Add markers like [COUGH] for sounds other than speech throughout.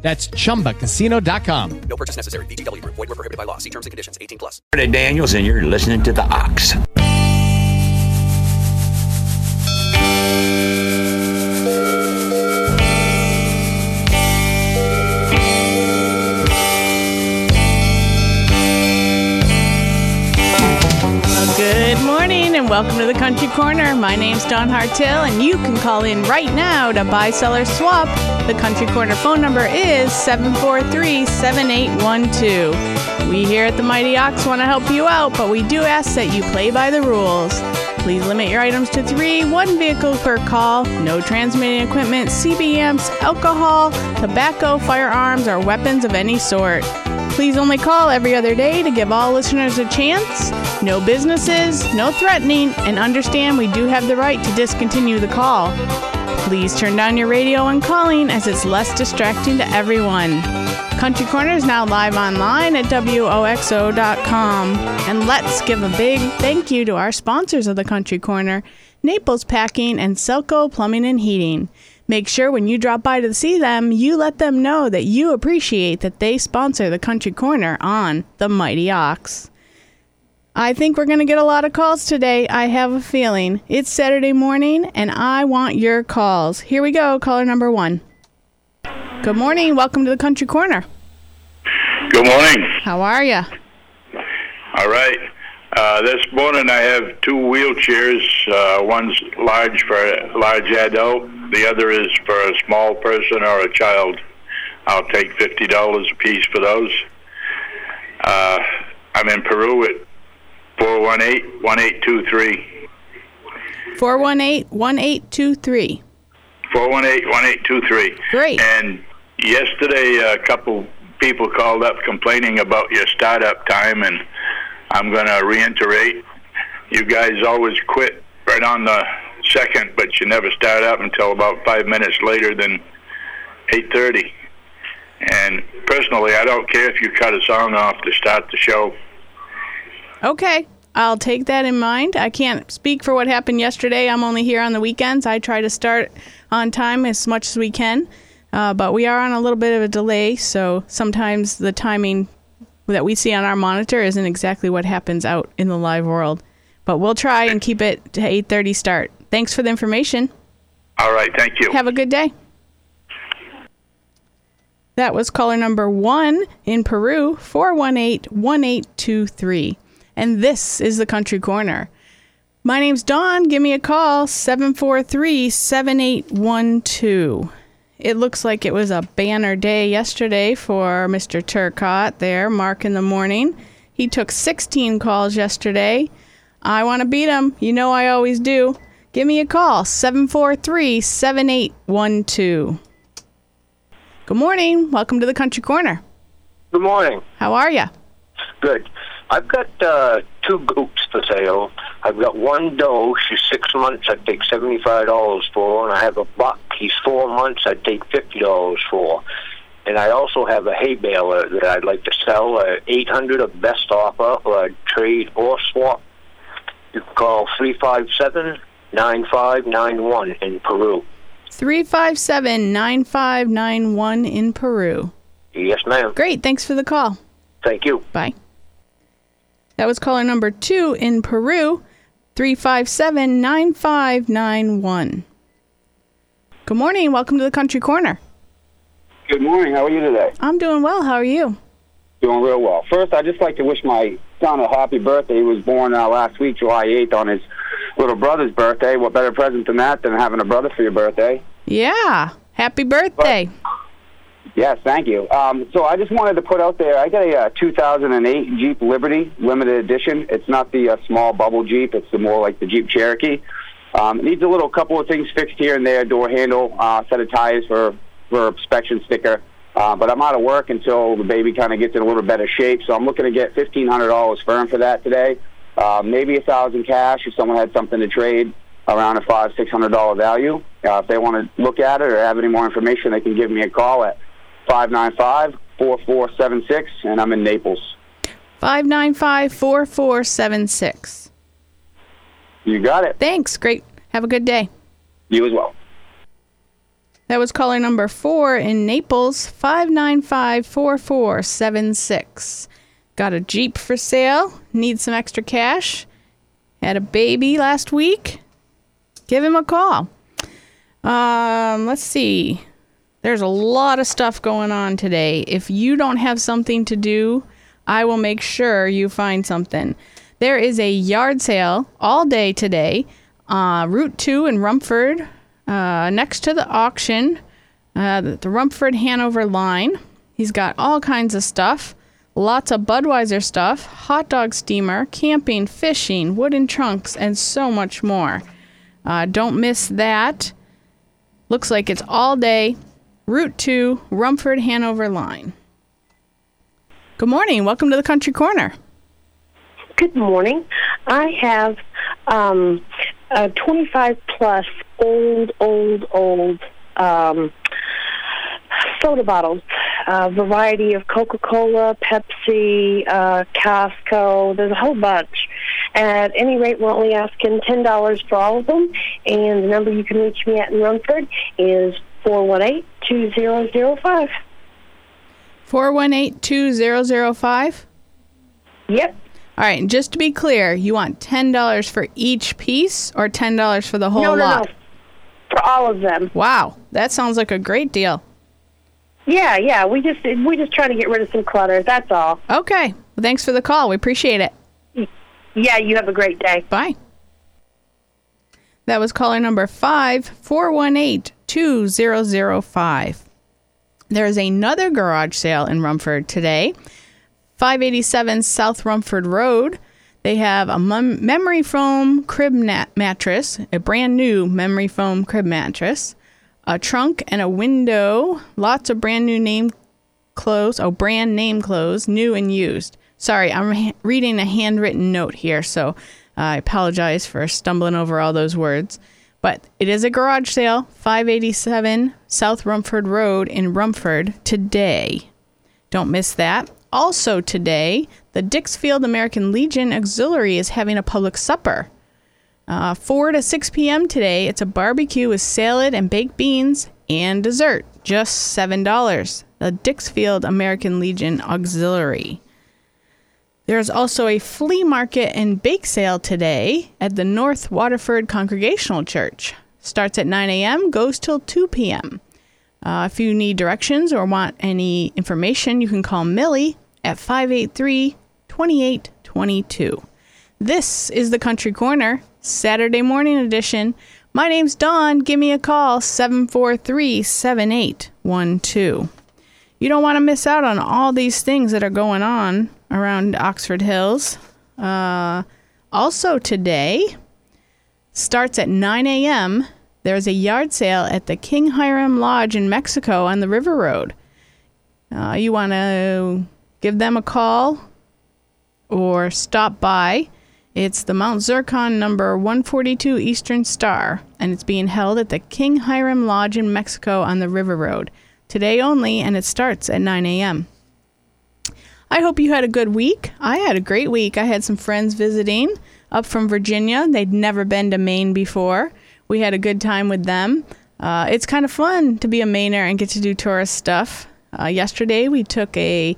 That's chumbacasino.com. No purchase necessary. VGW Group. Void were prohibited by law. See terms and conditions. 18 plus. Saturday Daniels, and you're listening to The Ox. Welcome to the Country Corner. My name's Dawn Hartill, and you can call in right now to buy, sell, or swap. The Country Corner phone number is 743 7812. We here at the Mighty Ox want to help you out, but we do ask that you play by the rules. Please limit your items to three, one vehicle per call, no transmitting equipment, CBMs, alcohol, tobacco, firearms, or weapons of any sort. Please only call every other day to give all listeners a chance. No businesses, no threatening, and understand we do have the right to discontinue the call. Please turn down your radio when calling as it's less distracting to everyone. Country Corner is now live online at WOXO.com. And let's give a big thank you to our sponsors of the Country Corner Naples Packing and Selco Plumbing and Heating. Make sure when you drop by to see them, you let them know that you appreciate that they sponsor the Country Corner on the Mighty Ox. I think we're going to get a lot of calls today. I have a feeling. It's Saturday morning, and I want your calls. Here we go, caller number one. Good morning. Welcome to the Country Corner. Good morning. How are you? All right. Uh, this morning I have two wheelchairs. Uh, one's large for a large adult. The other is for a small person or a child. I'll take fifty dollars a piece for those. Uh, I'm in Peru at four one eight one eight two three. 418 1823. Four one eight one eight two three. Great. And yesterday, a couple people called up complaining about your startup time, and I'm going to reiterate: you guys always quit right on the second, but you never start up until about five minutes later than eight thirty. And personally, I don't care if you cut a song off to start the show. Okay. I'll take that in mind. I can't speak for what happened yesterday. I'm only here on the weekends. I try to start on time as much as we can, uh, but we are on a little bit of a delay, so sometimes the timing that we see on our monitor isn't exactly what happens out in the live world. But we'll try and keep it to 8:30 start. Thanks for the information. All right, thank you. Have a good day. That was caller number one in Peru, 418 1823. And this is the Country Corner. My name's Dawn. Give me a call, 743 7812. It looks like it was a banner day yesterday for Mr. Turcott there, Mark in the morning. He took 16 calls yesterday. I want to beat him. You know I always do. Give me a call, 743 7812. Good morning. Welcome to the Country Corner. Good morning. How are you? Good. I've got uh, two goats for sale. I've got one doe. She's six months. I'd take seventy-five dollars for, and I have a buck. He's four months. I'd take fifty dollars for. And I also have a hay baler that I'd like to sell. Uh, Eight hundred of best offer or a trade or swap. You can call three five seven nine five nine one in Peru. 357 9591 in Peru. Yes, ma'am. Great. Thanks for the call. Thank you. Bye. That was caller number two in Peru, 357 9591. Good morning. Welcome to the Country Corner. Good morning. How are you today? I'm doing well. How are you? Doing real well. First, I'd just like to wish my son a happy birthday. He was born uh, last week, July 8th, on his little brother's birthday. What better present than that than having a brother for your birthday? Yeah. Happy birthday. Yes, thank you. Um, so I just wanted to put out there, I got a uh, 2008 Jeep Liberty limited edition. It's not the uh, small bubble Jeep. It's the more like the Jeep Cherokee. Um, it needs a little couple of things fixed here and there, door handle, uh, set of tires for, for inspection sticker. Uh, but I'm out of work until the baby kind of gets in a little better shape. So I'm looking to get $1,500 firm for that today. Uh, maybe a thousand cash if someone had something to trade around a five, six hundred dollar value. Uh, if they want to look at it or have any more information, they can give me a call at five nine five four four seven six, and I'm in Naples. Five nine five four four seven six. You got it. Thanks. Great. Have a good day. You as well. That was caller number four in Naples, 595 4476. Got a Jeep for sale. Need some extra cash. Had a baby last week. Give him a call. Um, let's see. There's a lot of stuff going on today. If you don't have something to do, I will make sure you find something. There is a yard sale all day today, uh, Route 2 in Rumford, uh, next to the auction, uh, the, the Rumford Hanover line. He's got all kinds of stuff. Lots of Budweiser stuff, hot dog steamer, camping, fishing, wooden trunks, and so much more. Uh, don't miss that. Looks like it's all day. Route 2, Rumford Hanover line. Good morning. Welcome to the Country Corner. Good morning. I have um, a 25 plus old, old, old um, soda bottles. A variety of Coca Cola, Pepsi, uh, Costco. There's a whole bunch. At any rate, we're only asking $10 for all of them. And the number you can reach me at in Rumford is 418 2005. 418 2005. Yep. All right, and just to be clear, you want $10 for each piece or $10 for the whole no, no, lot? no. For all of them. Wow, that sounds like a great deal. Yeah, yeah. We just we just try to get rid of some clutter. That's all. Okay. Well, thanks for the call. We appreciate it. Yeah, you have a great day. Bye. That was caller number 5 418 2005. There is another garage sale in Rumford today. 587 South Rumford Road. They have a mem- memory foam crib nat- mattress, a brand new memory foam crib mattress, a trunk and a window, lots of brand new name clothes, oh, brand name clothes, new and used. Sorry, I'm ha- reading a handwritten note here, so uh, I apologize for stumbling over all those words. But it is a garage sale, 587 South Rumford Road in Rumford today. Don't miss that. Also today, the Dixfield American Legion Auxiliary is having a public supper. Uh, 4 to 6 p.m. today, it's a barbecue with salad and baked beans and dessert. Just $7. The Dixfield American Legion Auxiliary. There's also a flea market and bake sale today at the North Waterford Congregational Church. Starts at 9 a.m., goes till 2 p.m. Uh, if you need directions or want any information, you can call Millie at 583 2822. This is the Country Corner, Saturday morning edition. My name's Dawn. Give me a call, 743 7812. You don't want to miss out on all these things that are going on around Oxford Hills. Uh, also, today starts at 9 a.m. There's a yard sale at the King Hiram Lodge in Mexico on the River Road. Uh, you want to give them a call or stop by. It's the Mount Zircon number 142 Eastern Star, and it's being held at the King Hiram Lodge in Mexico on the River Road. Today only, and it starts at 9 a.m. I hope you had a good week. I had a great week. I had some friends visiting up from Virginia. They'd never been to Maine before. We had a good time with them. Uh, it's kind of fun to be a Mainer and get to do tourist stuff. Uh, yesterday, we took a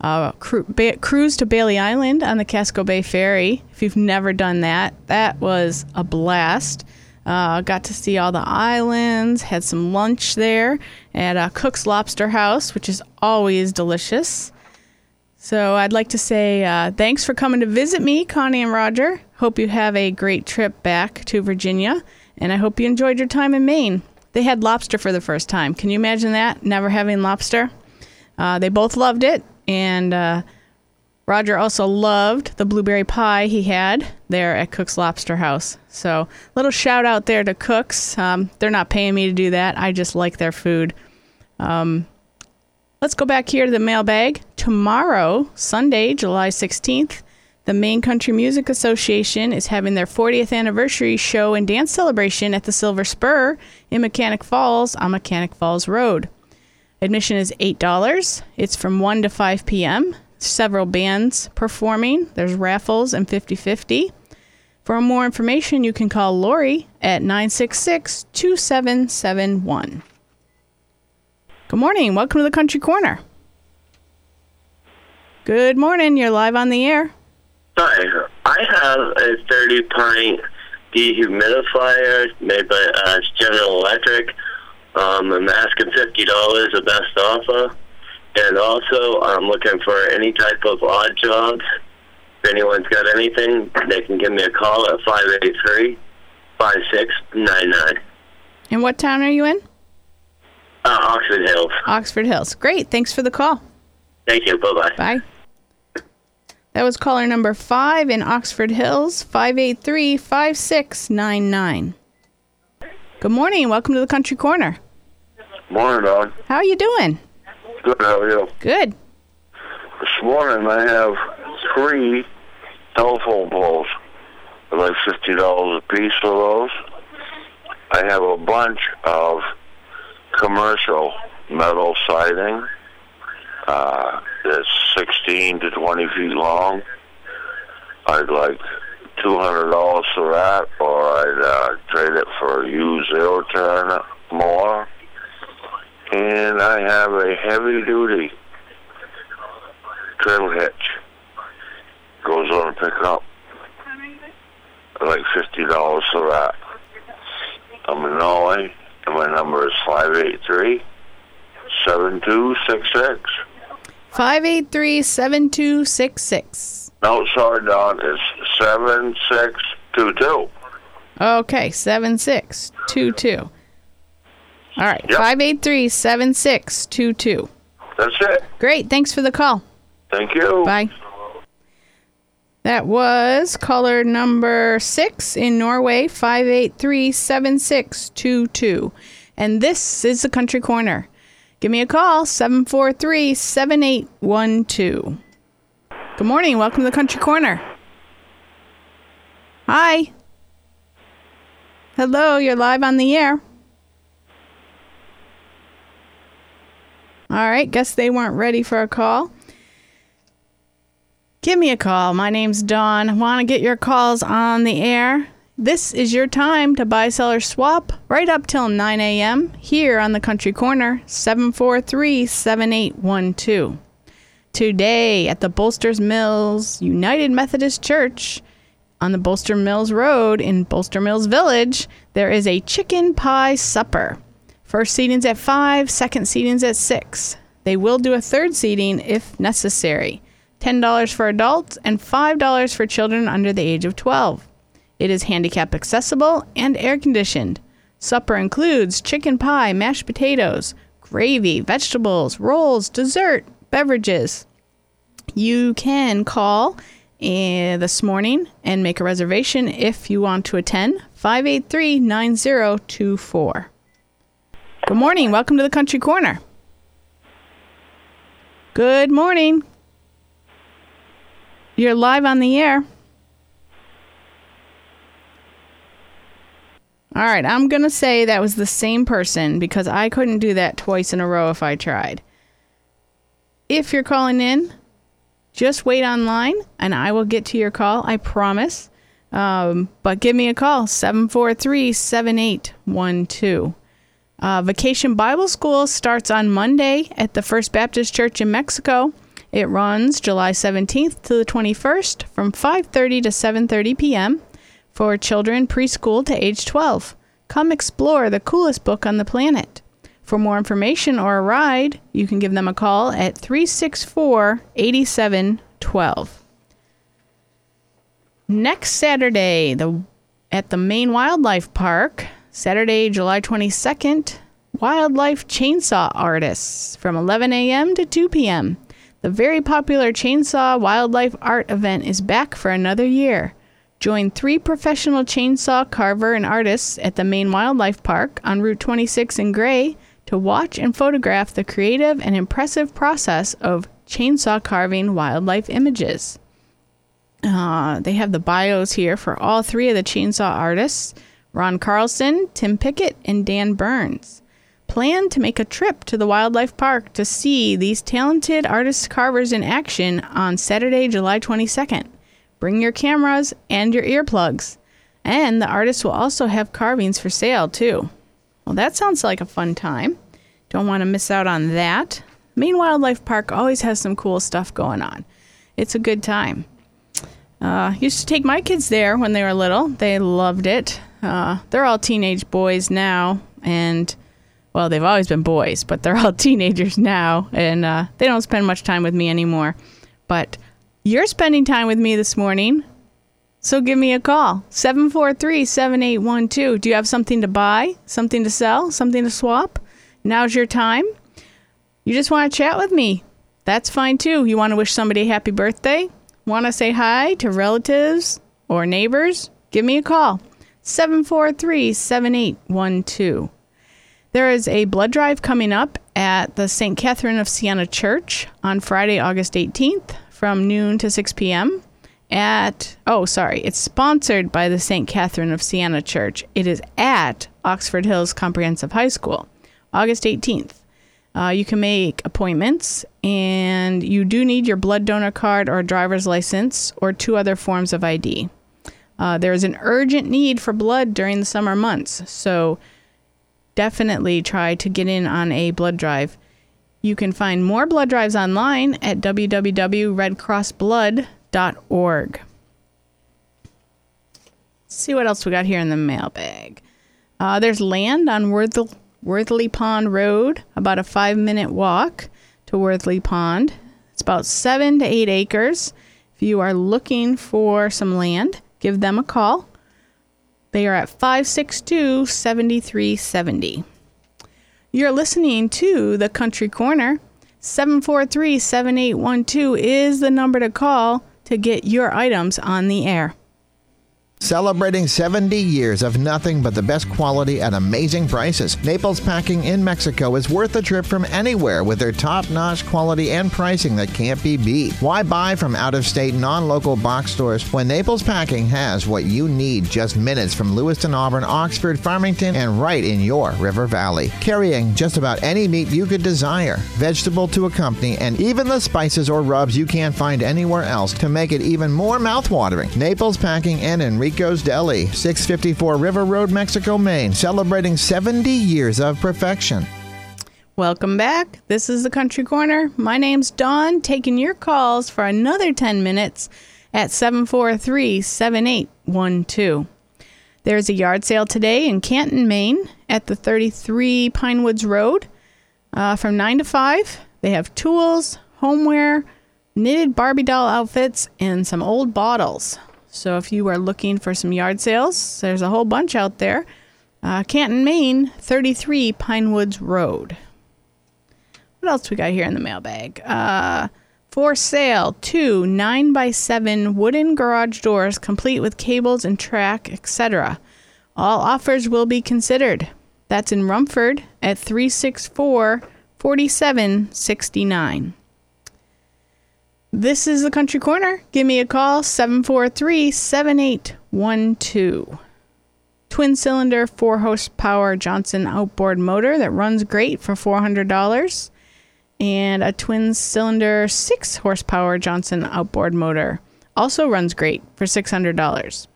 uh, cru- ba- cruise to Bailey Island on the Casco Bay Ferry. If you've never done that, that was a blast. Uh, got to see all the islands, had some lunch there at uh, Cook's Lobster House, which is always delicious. So I'd like to say uh, thanks for coming to visit me, Connie and Roger. Hope you have a great trip back to Virginia, and I hope you enjoyed your time in Maine. They had lobster for the first time. Can you imagine that? Never having lobster? Uh, they both loved it, and uh, Roger also loved the blueberry pie he had there at Cook's Lobster House. So, little shout out there to Cook's. Um, they're not paying me to do that. I just like their food. Um, Let's go back here to the mailbag. Tomorrow, Sunday, July 16th, the Maine Country Music Association is having their 40th anniversary show and dance celebration at the Silver Spur in Mechanic Falls on Mechanic Falls Road. Admission is $8. It's from 1 to 5 p.m. Several bands performing. There's raffles and 50 50. For more information, you can call Lori at 966 2771. Good morning. Welcome to the Country Corner. Good morning. You're live on the air. Hi, I have a 30 pint dehumidifier made by uh, General Electric. Um, I'm asking $50 the best offer. And also, I'm looking for any type of odd jobs. If anyone's got anything, they can give me a call at 583 5699. And what town are you in? Uh, Oxford Hills. Oxford Hills. Great. Thanks for the call. Thank you. Bye bye. Bye. That was caller number five in Oxford Hills, 583 5699. Good morning. Welcome to the Country Corner. Morning, dog. How are you doing? Good, how are you? Good. This morning I have three telephone poles. They're like fifty dollars a piece for those. I have a bunch of commercial metal siding. Uh, it's sixteen to twenty feet long. I'd like two hundred dollars for that, or I'd uh, trade it for a used zero turn more. And I have a heavy duty trail hitch. Goes on a pickup. Like fifty dollars for that. I'm in Norway, and my number is five eight three seven two six six. 583 7266. No, sorry, Dawn. It's seven six two two. Okay, 7622. All right, Yep. 583 7622. That's it. Great. Thanks for the call. Thank you. Bye. That was caller number six in Norway, 583 7622. And this is the Country Corner. Give me a call, 743 7812. Good morning. Welcome to the Country Corner. Hi. Hello, you're live on the air. All right, guess they weren't ready for a call. Give me a call. My name's Dawn. Want to get your calls on the air? This is your time to buy, sell, or swap right up till 9 a.m. here on the Country Corner, 743 7812. Today at the Bolsters Mills United Methodist Church on the Bolster Mills Road in Bolster Mills Village, there is a chicken pie supper. First seating's at 5, second seating's at 6. They will do a third seating if necessary. $10 for adults and $5 for children under the age of 12. It is handicap accessible and air conditioned. Supper includes chicken pie, mashed potatoes, gravy, vegetables, rolls, dessert, beverages. You can call Eh, this morning and make a reservation if you want to attend 583 9024. Good morning. Welcome to the Country Corner. Good morning. You're live on the air. All right, I'm going to say that was the same person because I couldn't do that twice in a row if I tried. If you're calling in, just wait online and I will get to your call, I promise. Um, but give me a call, 743 7812. Uh, Vacation Bible School starts on Monday at the First Baptist Church in Mexico. It runs July 17th to the 21st from 5:30 to 7:30 p.m. for children preschool to age 12. Come explore the coolest book on the planet. For more information or a ride, you can give them a call at 364 8712. Next Saturday, the at the Maine Wildlife Park, Saturday, July 22nd, Wildlife Chainsaw Artists from 11 a.m. to 2 p.m. The very popular Chainsaw Wildlife Art event is back for another year. Join three professional chainsaw carver and artists at the Maine Wildlife Park on Route 26 in Gray to watch and photograph the creative and impressive process of chainsaw carving wildlife images. Uh, they have the bios here for all three of the chainsaw artists Ron Carlson, Tim Pickett, and Dan Burns. Plan to make a trip to the wildlife park to see these talented artist carvers in action on Saturday, July 22nd. Bring your cameras and your earplugs. And the artists will also have carvings for sale, too. Well, that sounds like a fun time. Don't want to miss out on that. Maine Wildlife Park always has some cool stuff going on. It's a good time. Uh, used to take my kids there when they were little. They loved it. Uh, they're all teenage boys now, and well, they've always been boys, but they're [LAUGHS] all teenagers now, and uh, they don't spend much time with me anymore. But you're spending time with me this morning, so give me a call 743 7812. Do you have something to buy, something to sell, something to swap? Now's your time. You just want to chat with me. That's fine too. You want to wish somebody a happy birthday? Want to say hi to relatives or neighbors? Give me a call 743 7812. There is a blood drive coming up at the St. Catherine of Siena Church on Friday, August 18th from noon to 6 p.m. At, oh, sorry, it's sponsored by the St. Catherine of Siena Church. It is at Oxford Hills Comprehensive High School, August 18th. Uh, you can make appointments, and you do need your blood donor card or driver's license or two other forms of ID. Uh, there is an urgent need for blood during the summer months, so definitely try to get in on a blood drive. You can find more blood drives online at www.redcrossblood.org. see what else we got here in the mailbag. Uh, there's land on Worth- Worthley Pond Road, about a five minute walk to Worthley Pond. It's about seven to eight acres. If you are looking for some land, give them a call. They are at 562 7370. You're listening to the Country Corner. 743 7812 is the number to call to get your items on the air. Celebrating 70 years of nothing but the best quality at amazing prices. Naples Packing in Mexico is worth a trip from anywhere with their top notch quality and pricing that can't be beat. Why buy from out of state, non local box stores when Naples Packing has what you need just minutes from Lewiston, Auburn, Oxford, Farmington, and right in your River Valley? Carrying just about any meat you could desire, vegetable to accompany, and even the spices or rubs you can't find anywhere else to make it even more mouthwatering. Naples Packing and Enrique Rico's Deli, 654 River Road, Mexico, Maine, celebrating 70 years of perfection. Welcome back. This is the Country Corner. My name's Dawn, taking your calls for another 10 minutes at 743 7812. There's a yard sale today in Canton, Maine at the 33 Pinewoods Road uh, from 9 to 5. They have tools, homeware, knitted Barbie doll outfits, and some old bottles. So if you are looking for some yard sales, there's a whole bunch out there. Uh, Canton, Maine, 33 Pinewoods Road. What else we got here in the mailbag? Uh, for sale, two 9 by 7 wooden garage doors complete with cables and track, etc. All offers will be considered. That's in Rumford at 364 4769. This is the Country Corner. Give me a call 743 7812. Twin cylinder 4 horsepower Johnson outboard motor that runs great for $400. And a twin cylinder 6 horsepower Johnson outboard motor also runs great for $600.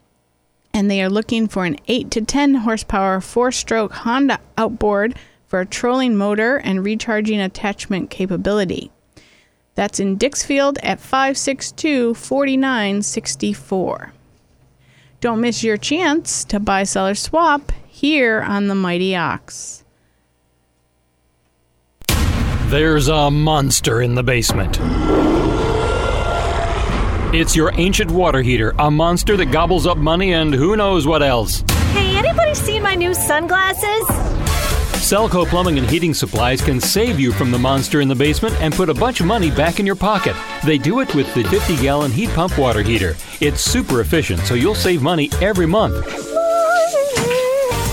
And they are looking for an 8 to 10 horsepower 4 stroke Honda outboard for a trolling motor and recharging attachment capability. That's in Dixfield at 562 4964. Don't miss your chance to buy, sell, or swap here on the Mighty Ox. There's a monster in the basement. It's your ancient water heater, a monster that gobbles up money and who knows what else. Hey, anybody seen my new sunglasses? Selco Plumbing and Heating Supplies can save you from the monster in the basement and put a bunch of money back in your pocket. They do it with the 50 gallon heat pump water heater. It's super efficient, so you'll save money every month.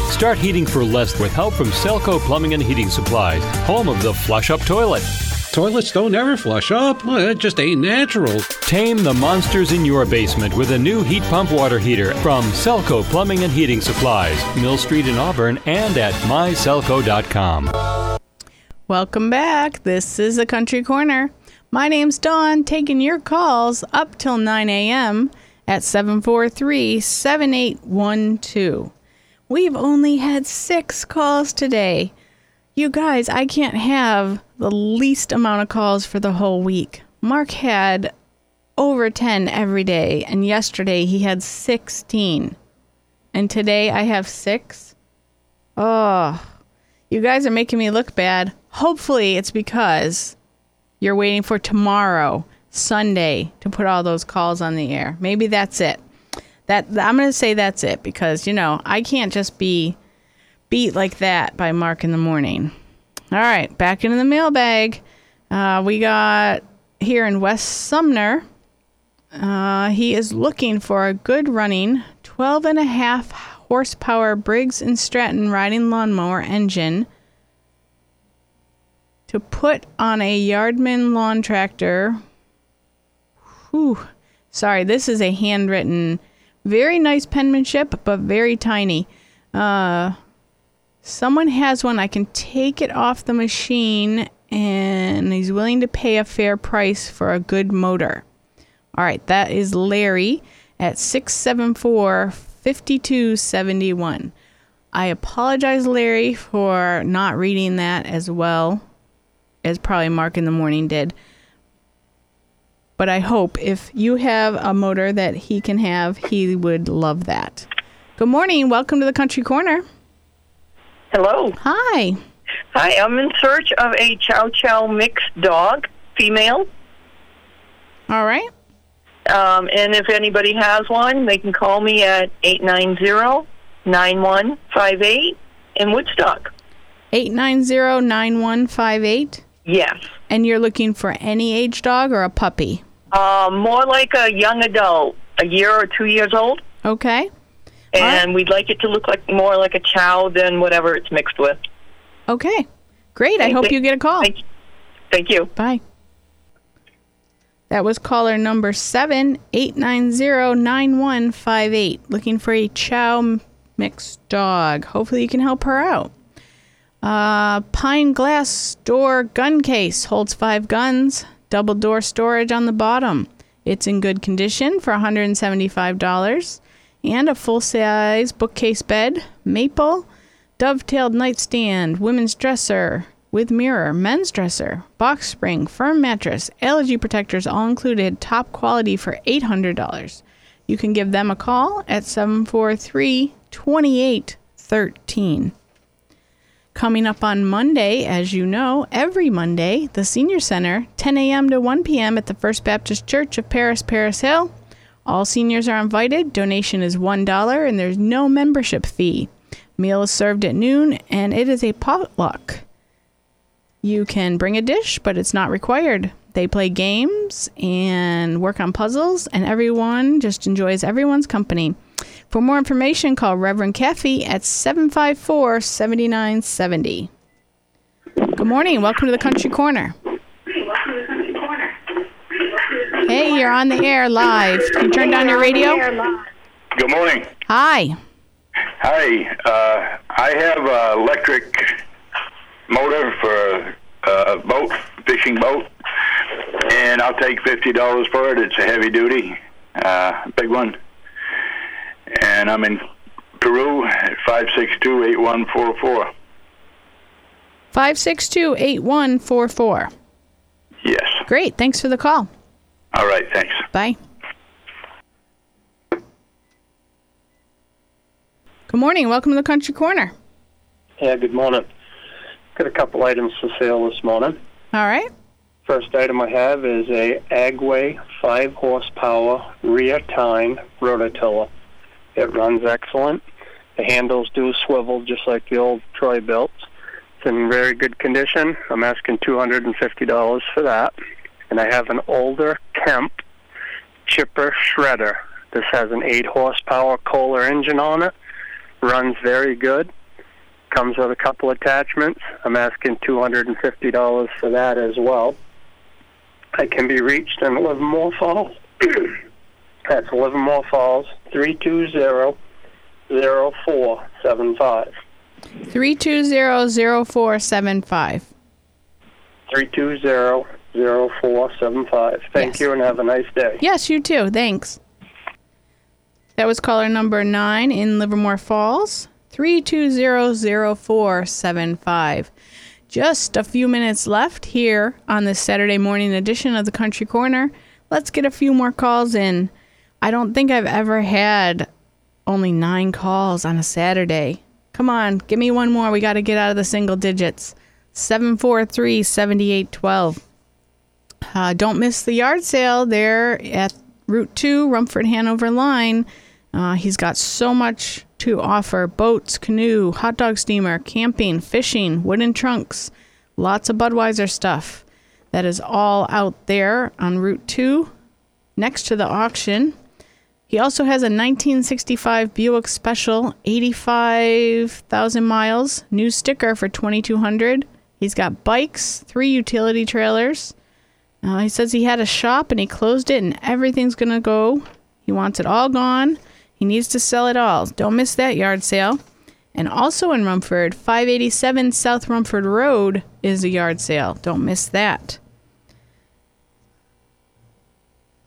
Start heating for less with help from Selco Plumbing and Heating Supplies, home of the flush up toilet. Toilets don't ever flush up. Well, that just ain't natural. Tame the monsters in your basement with a new heat pump water heater from Selco Plumbing and Heating Supplies, Mill Street in Auburn, and at myselco.com. Welcome back. This is the Country Corner. My name's Dawn, taking your calls up till 9 a.m. at 743 7812. We've only had six calls today. You guys, I can't have the least amount of calls for the whole week. Mark had over 10 every day, and yesterday he had 16. And today I have six. Oh, you guys are making me look bad. Hopefully, it's because you're waiting for tomorrow, Sunday, to put all those calls on the air. Maybe that's it. That I'm going to say that's it because you know I can't just be beat like that by Mark in the morning. All right, back into the mailbag. Uh, we got here in West Sumner. Uh, he is looking for a good running 12 and a half horsepower Briggs and Stratton riding lawnmower engine to put on a Yardman lawn tractor. Whew. Sorry, this is a handwritten, very nice penmanship, but very tiny. Uh, someone has one. I can take it off the machine, and he's willing to pay a fair price for a good motor. All right, that is Larry at 674 5271. I apologize, Larry, for not reading that as well as probably Mark in the morning did. But I hope if you have a motor that he can have, he would love that. Good morning. Welcome to the Country Corner. Hello. Hi. Hi, I'm in search of a Chow Chow mixed dog, female. All right. Um, and if anybody has one, they can call me at 890 9158 in Woodstock. 890 9158. Yes. And you're looking for any age dog or a puppy? Um, more like a young adult, a year or two years old. Okay. And we'd like it to look like more like a chow than whatever it's mixed with. Okay. Great. I hope you. you get a call. Thank, you. thank you. Bye. That was caller number seven eight nine zero nine one five eight. Looking for a chow mixed dog. Hopefully, you can help her out. Uh, pine glass door gun case holds five guns. Double door storage on the bottom. It's in good condition for $175. And a full size bookcase bed, maple, dovetailed nightstand, women's dresser with mirror, men's dresser, box spring, firm mattress, allergy protectors all included, top quality for $800. You can give them a call at 743 2813. Coming up on Monday, as you know, every Monday, the Senior Center, 10 a.m. to 1 p.m. at the First Baptist Church of Paris, Paris Hill. All seniors are invited. Donation is $1 and there's no membership fee. Meal is served at noon and it is a potluck. You can bring a dish, but it's not required. They play games and work on puzzles, and everyone just enjoys everyone's company. For more information, call Reverend Caffey at 754 7970. Good morning. Welcome to the Country Corner. Hey, you're on the air live. Can you turn down your radio? Good morning. Hi. Hi. Uh, I have an electric motor for a boat, fishing boat, and I'll take fifty dollars for it. It's a heavy duty, uh, big one, and I'm in Peru at five six two eight one four four. 562 8144. Yes. Great. Thanks for the call. All right. Thanks. Bye. Good morning. Welcome to the Country Corner. Yeah, good morning. Got a couple items for sale this morning. All right. First item I have is a Agway 5 horsepower rear tine rototiller. It runs excellent. The handles do swivel just like the old Troy-Bilts. It's in very good condition. I'm asking $250 for that. And I have an older Kemp chipper shredder. This has an 8 horsepower Kohler engine on it. Runs very good. Comes with a couple attachments. I'm asking $250 for that as well. I can be reached in Livermore Falls. [CLEARS THROAT] That's Livermore Falls, 320-0475. 320-0475. 320-0475. Thank Yes. you and have a nice day. Yes, you too. Thanks. That was caller number nine in Livermore Falls, 320-0475. Just a few minutes left here on this Saturday morning edition of the Country Corner. Let's get a few more calls in. I don't think I've ever had only nine calls on a Saturday. Come on, give me one more. We got to get out of the single digits. 743 7812. Uh, don't miss the yard sale there at Route 2, Rumford Hanover line. Uh, he's got so much to offer boats, canoe, hot dog steamer, camping, fishing, wooden trunks, lots of Budweiser stuff. That is all out there on Route 2 next to the auction. He also has a 1965 Buick Special, 85,000 miles, new sticker for 2200. He's got bikes, three utility trailers. Uh, he says he had a shop and he closed it and everything's going to go. He wants it all gone. He needs to sell it all. Don't miss that yard sale. And also in Rumford, 587 South Rumford Road is a yard sale. Don't miss that.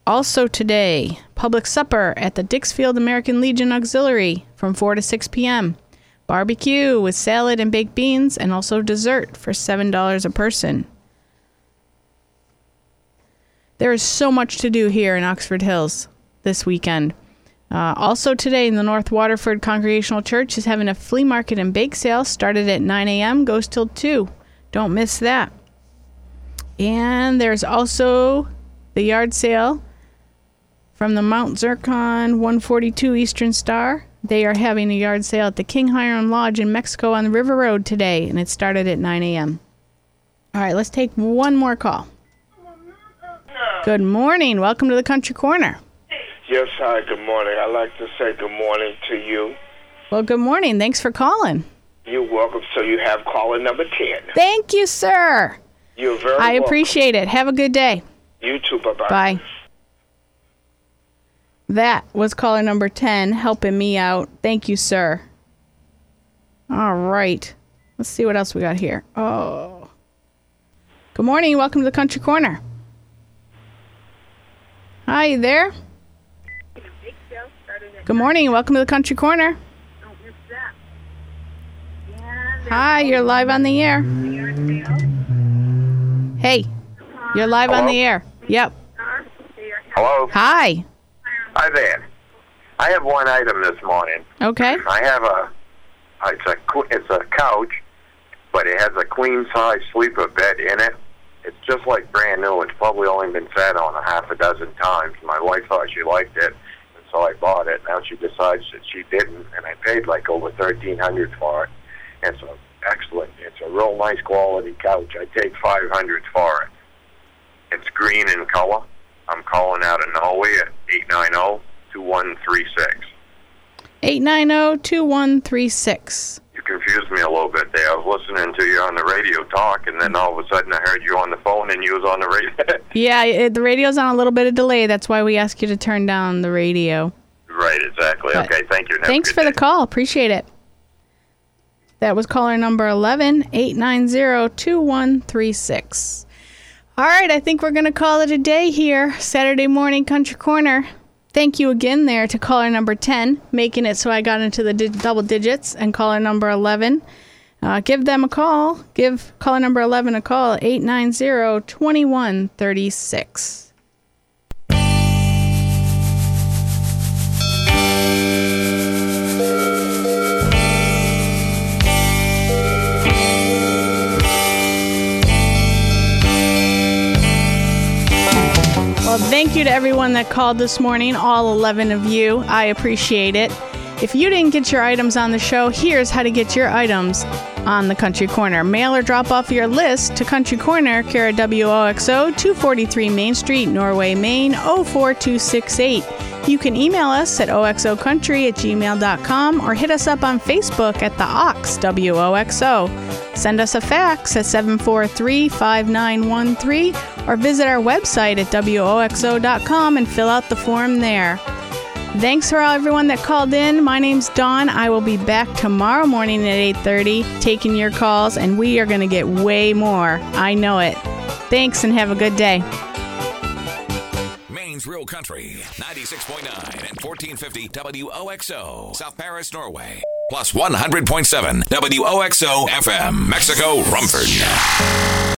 Also today, public supper at the Dixfield American Legion Auxiliary from 4 to 6 p.m. Barbecue with salad and baked beans and also dessert for $7 a person. There is so much to do here in Oxford Hills this weekend. Uh, also today in the North Waterford Congregational Church is having a flea market and bake sale started at 9 a.m. goes till 2. Don't miss that. And there's also the yard sale from the Mount Zircon 142 Eastern Star. They are having a yard sale at the King Hiram Lodge in Mexico on the River Road today, and it started at 9 a.m. All right, let's take one more call. Good morning. Welcome to the Country Corner. Yes, hi, good morning. I'd like to say good morning to you. Well, good morning. Thanks for calling. You're welcome. So you have caller number 10. Thank you, sir. You're very I welcome. appreciate it. Have a good day. You too. Bye-bye. Bye. That was caller number 10 helping me out. Thank you, sir. All right. Let's see what else we got here. Oh. Good morning. Welcome to the Country Corner. Hi you there. Good morning. Welcome to the Country Corner. Hi, you're live on the air. Hey, you're live on the air. Yep. Hello. Hi. Hi there. I have one item this morning. Okay. I have a it's a it's a couch, but it has a queen size sleeper bed in it. It's just like brand new. It's probably only been sat on a half a dozen times. My wife thought she liked it, and so I bought it. Now she decides that she didn't, and I paid like over thirteen hundred for it. It's a excellent. It's a real nice quality couch. I take five hundred for it. It's green in color. I'm calling out of Norway at eight nine zero two one three six. 890-2136. You confused me a little bit there. I was listening to you on the radio talk, and then all of a sudden I heard you on the phone, and you was on the radio. [LAUGHS] Yeah, it, the radio's on a little bit of delay. That's why we ask you to turn down the radio. right, exactly. But okay, thank you. Have Thanks for day. the call. Appreciate it. That was caller number 11 890 2136. All right, I think we're going to call it a day here. Saturday morning country corner. Thank you again there to caller number 10, making it so I got into the di- double digits, and caller number 11. Uh, give them a call. Give caller number 11 a call, 890 2136. Well, thank you to everyone that called this morning, all 11 of you. I appreciate it. If you didn't get your items on the show, here's how to get your items on the Country Corner. Mail or drop off your list to Country Corner, care WOXO, 243 Main Street, Norway, Maine, 04268. You can email us at oxocountry at gmail.com or hit us up on Facebook at the Ox WOXO. Send us a fax at 743 5913 or visit our website at WOXO.com and fill out the form there. Thanks for all everyone that called in. My name's Dawn. I will be back tomorrow morning at 8:30 taking your calls and we are going to get way more. I know it. Thanks and have a good day. Real Country, 96.9 and 1450 WOXO, South Paris, Norway. Plus 100.7 WOXO FM, Mexico, Rumford.